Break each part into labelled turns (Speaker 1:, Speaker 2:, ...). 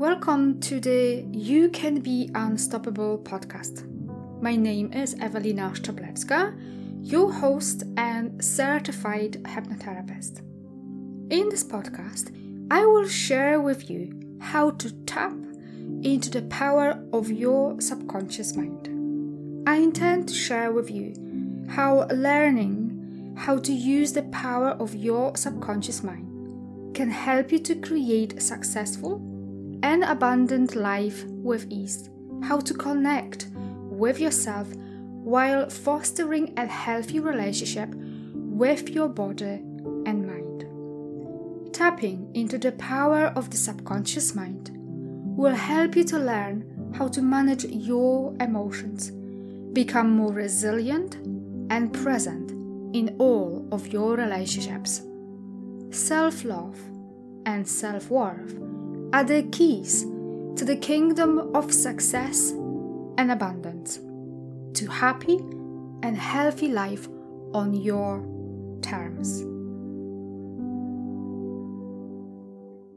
Speaker 1: Welcome to the You Can Be Unstoppable podcast. My name is Evelina Szczeblewska, your host and certified hypnotherapist. In this podcast, I will share with you how to tap into the power of your subconscious mind. I intend to share with you how learning how to use the power of your subconscious mind can help you to create a successful and abundant life with ease, how to connect with yourself while fostering a healthy relationship with your body and mind. Tapping into the power of the subconscious mind will help you to learn how to manage your emotions, become more resilient and present in all of your relationships. Self love and self worth are the keys to the kingdom of success and abundance, to happy and healthy life on your terms.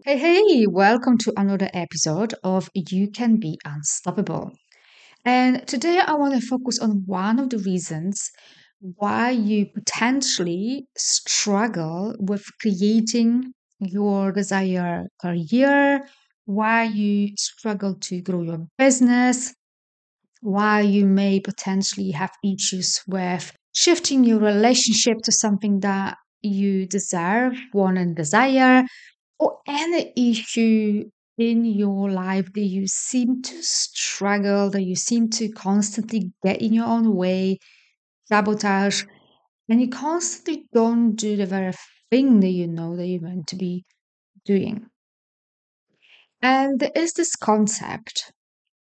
Speaker 1: Hey, hey, welcome to another episode of You Can Be Unstoppable. And today I want to focus on one of the reasons why you potentially struggle with creating your desired career, why you struggle to grow your business, why you may potentially have issues with shifting your relationship to something that you deserve, want, and desire, or any issue in your life that you seem to struggle, that you seem to constantly get in your own way, sabotage, and you constantly don't do the very thing that you know that you're meant to be doing. And there is this concept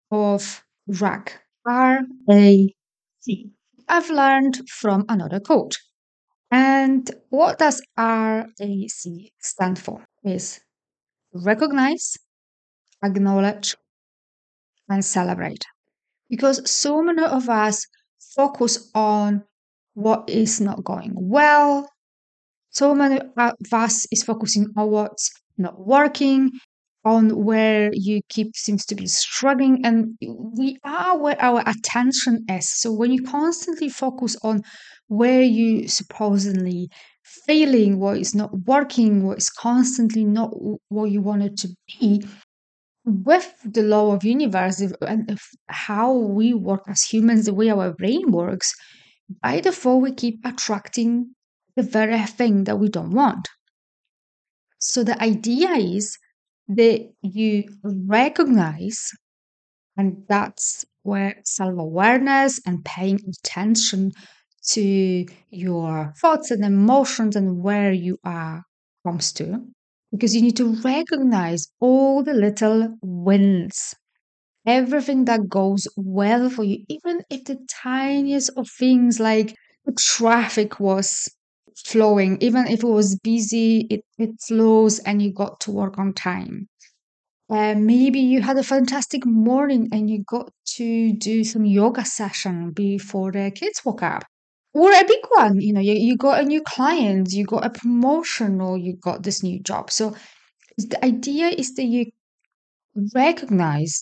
Speaker 1: of RAC, R A C. I've learned from another coach. And what does RAC stand for? Is recognize, acknowledge, and celebrate. Because so many of us focus on what is not going well. So many of us is focusing on what's not working, on where you keep seems to be struggling, and we are where our attention is. So when you constantly focus on where you supposedly failing, what is not working, what is constantly not what you want it to be, with the law of universe and how we work as humans, the way our brain works, by default we keep attracting the very thing that we don't want. So the idea is that you recognize, and that's where self awareness and paying attention to your thoughts and emotions and where you are comes to because you need to recognize all the little wins everything that goes well for you even if the tiniest of things like the traffic was flowing even if it was busy it, it flows and you got to work on time. Uh, maybe you had a fantastic morning and you got to do some yoga session before the kids woke up or a big one you know you, you got a new client you got a promotion or you got this new job. So the idea is that you recognize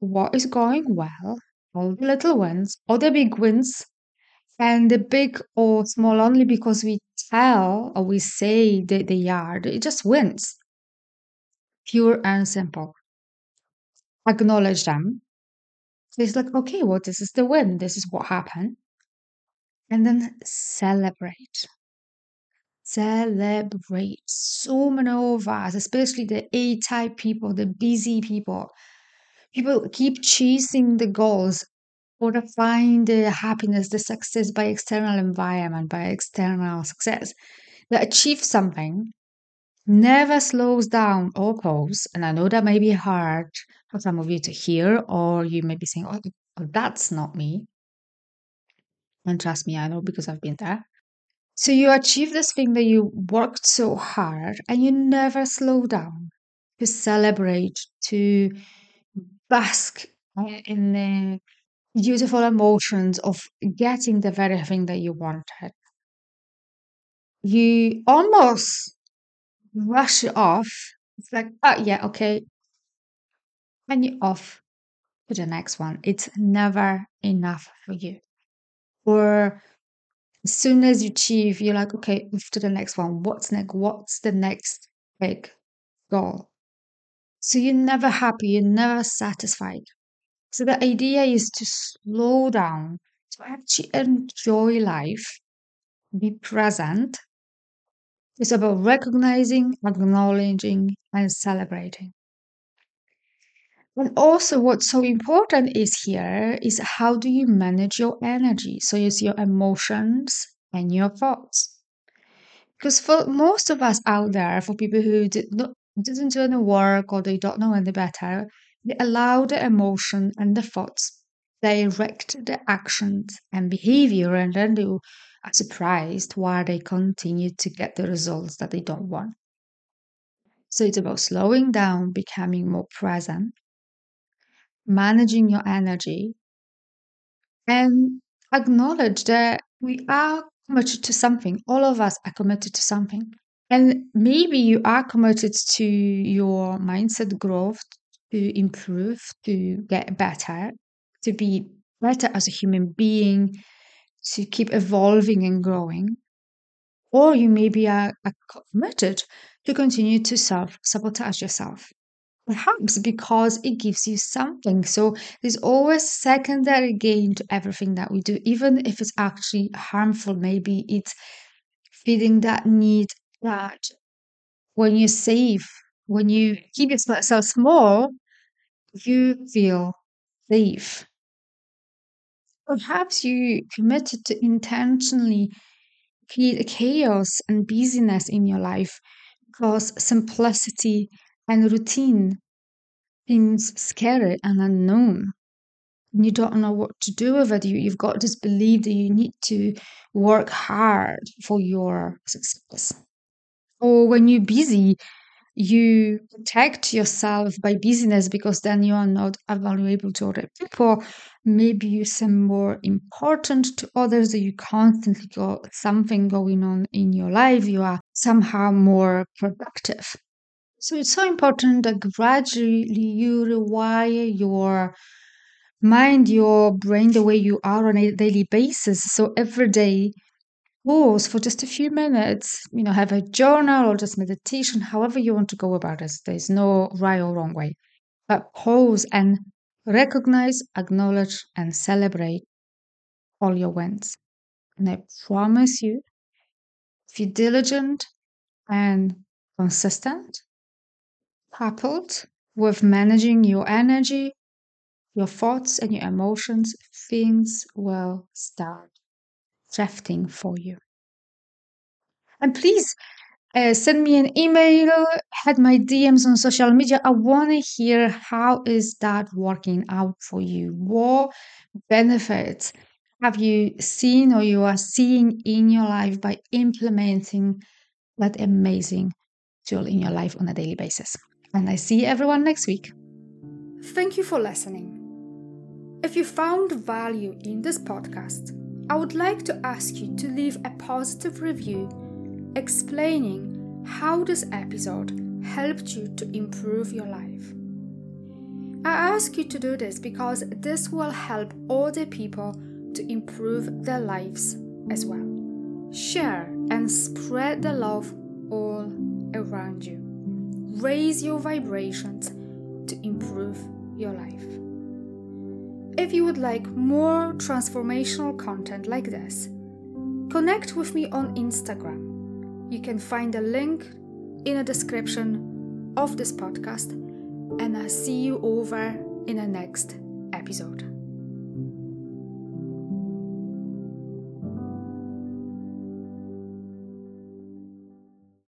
Speaker 1: what is going well all the little wins all the big wins and the big or small only because we tell or we say that they are it just wins. Pure and simple. Acknowledge them. It's like okay well this is the win. This is what happened and then celebrate. Celebrate. So many of us, especially the A type people, the busy people, people keep chasing the goals or find the happiness, the success by external environment, by external success. They achieve something, never slows down or pause. And I know that may be hard for some of you to hear, or you may be saying, oh, that's not me. And trust me, I know because I've been there. So you achieve this thing that you worked so hard and you never slow down to celebrate, to bask in the beautiful emotions of getting the very thing that you wanted. You almost rush it off. It's like, oh, yeah, okay. And you're off to the next one. It's never enough for you. Or as soon as you achieve, you're like, okay, move to the next one. What's next? What's the next big goal? So you're never happy, you're never satisfied. So the idea is to slow down, to actually enjoy life, be present. It's about recognizing, acknowledging, and celebrating. And also, what's so important is here is how do you manage your energy? So it's your emotions and your thoughts. Because for most of us out there, for people who did not, didn't do any work or they don't know any better, they allow the emotion and the thoughts direct the actions and behavior, and then they are surprised why they continue to get the results that they don't want. So it's about slowing down, becoming more present, managing your energy, and acknowledge that we are committed to something. All of us are committed to something. And maybe you are committed to your mindset growth, to improve, to get better, to be better as a human being, to keep evolving and growing. Or you maybe are, committed to continue to self sabotage yourself perhaps because it gives you something. So there's always secondary gain to everything that we do, even if it's actually harmful. Maybe it's feeding that need that when you save, when you keep yourself small, you feel safe. Perhaps you committed to intentionally create a chaos and busyness in your life because simplicity and routine seems scary and unknown. And you don't know what to do with it. You, you've got this belief that you need to work hard for your success. Or when you're busy, you protect yourself by busyness because then you are not available to other people. Maybe you seem more important to others, you constantly got something going on in your life. You are somehow more productive. So it's so important that gradually you rewire your mind, your brain, the way you are on a daily basis. So every day, pause for just a few minutes, you know, have a journal or just meditation, however you want to go about it. There's no right or wrong way. But pause and recognize, acknowledge, and celebrate all your wins. And I promise you, if you're diligent and consistent, coupled with managing your energy, your thoughts, and your emotions, things will start drafting for you. And please uh, send me an email, head my DMs on social media. I want to hear how is that working out for you? What benefits have you seen or you are seeing in your life by implementing that amazing tool in your life on a daily basis? And I see everyone next week.
Speaker 2: Thank you for listening. If you found value in this podcast, I would like to ask you to leave a positive review explaining how this episode helped you to improve your life. I ask you to do this because this will help other people to improve their lives as well. Share and spread the love all around you raise your vibrations to improve your life. If you would like more transformational content like this, connect with me on Instagram. You can find a link in the description of this podcast, and I'll see you over in the next episode.